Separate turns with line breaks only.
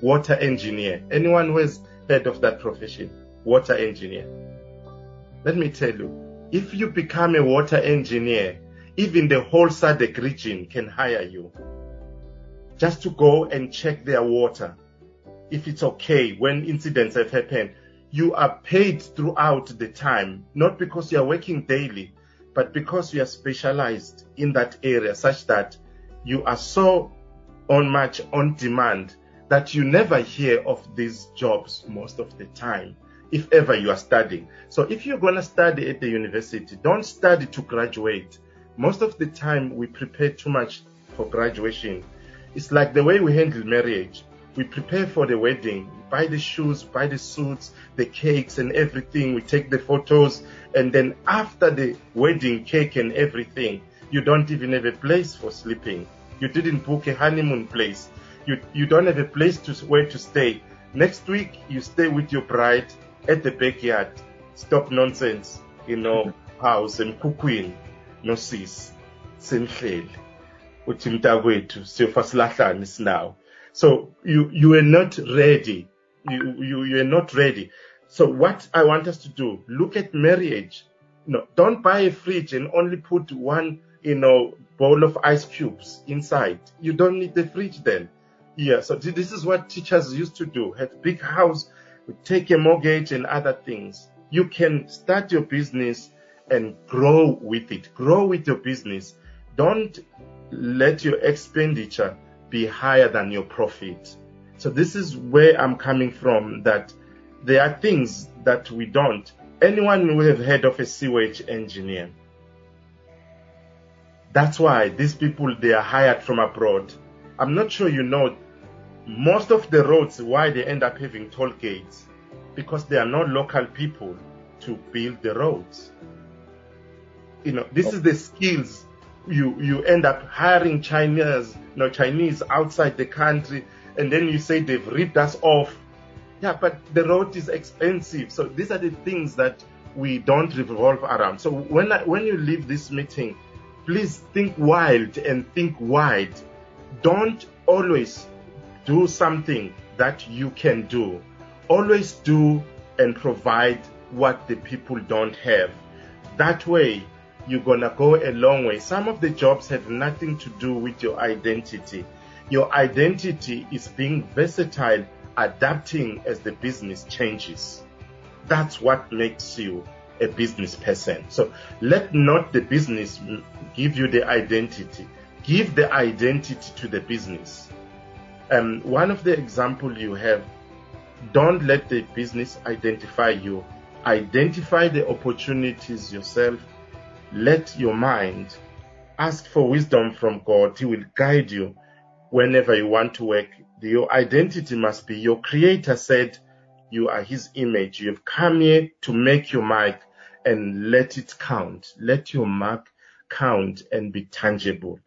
Water engineer. Anyone who has heard of that profession? Water engineer. Let me tell you, if you become a water engineer, even the whole SADC region can hire you just to go and check their water. If it's okay when incidents have happened, you are paid throughout the time, not because you are working daily, but because you are specialized in that area such that you are so on much on demand that you never hear of these jobs most of the time if ever you are studying. So if you're going to study at the university, don't study to graduate. Most of the time we prepare too much for graduation. It's like the way we handle marriage. We prepare for the wedding, buy the shoes, buy the suits, the cakes and everything. We take the photos and then after the wedding cake and everything, you don't even have a place for sleeping. You didn't book a honeymoon place. You, you don't have a place to where to stay. Next week, you stay with your bride at the backyard. Stop nonsense, you know, house and cooking, no sis, senhlele. Uthi mntakwethu siyofa silahlane sinawo. So you you are not ready. You you you are not ready. So what I want us to do, look at marriage. No, don't buy a fridge and only put one, you know, bowl of ice cubes inside. You don't need the fridge then. Yeah, so this is what teachers used to do. Have big house, take a mortgage and other things. You can start your business and grow with it. Grow with your business. Don't let your expenditure be higher than your profit. So this is where I'm coming from that there are things that we don't. Anyone who have heard of a sewage engineer. That's why these people they are hired from abroad. I'm not sure you know most of the roads why they end up having toll gates because they are not local people to build the roads. You know, this is the skills you you end up hiring Chinese, you know, Chinese outside the country, and then you say they've ripped us off. Yeah, but the road is expensive. So these are the things that we don't revolve around. So when I, when you leave this meeting, please think wild and think wide. Don't always do something that you can do. Always do and provide what the people don't have. That way, you're gonna go a long way. Some of the jobs have nothing to do with your identity. Your identity is being versatile, adapting as the business changes. That's what makes you a business person. So let not the business give you the identity. Give the identity to the business. Um, one of the example you have, don't let the business identify you. Identify the opportunities yourself let your mind ask for wisdom from God. He will guide you whenever you want to work. Your identity must be your creator said you are his image. You've come here to make your mark and let it count. Let your mark count and be tangible.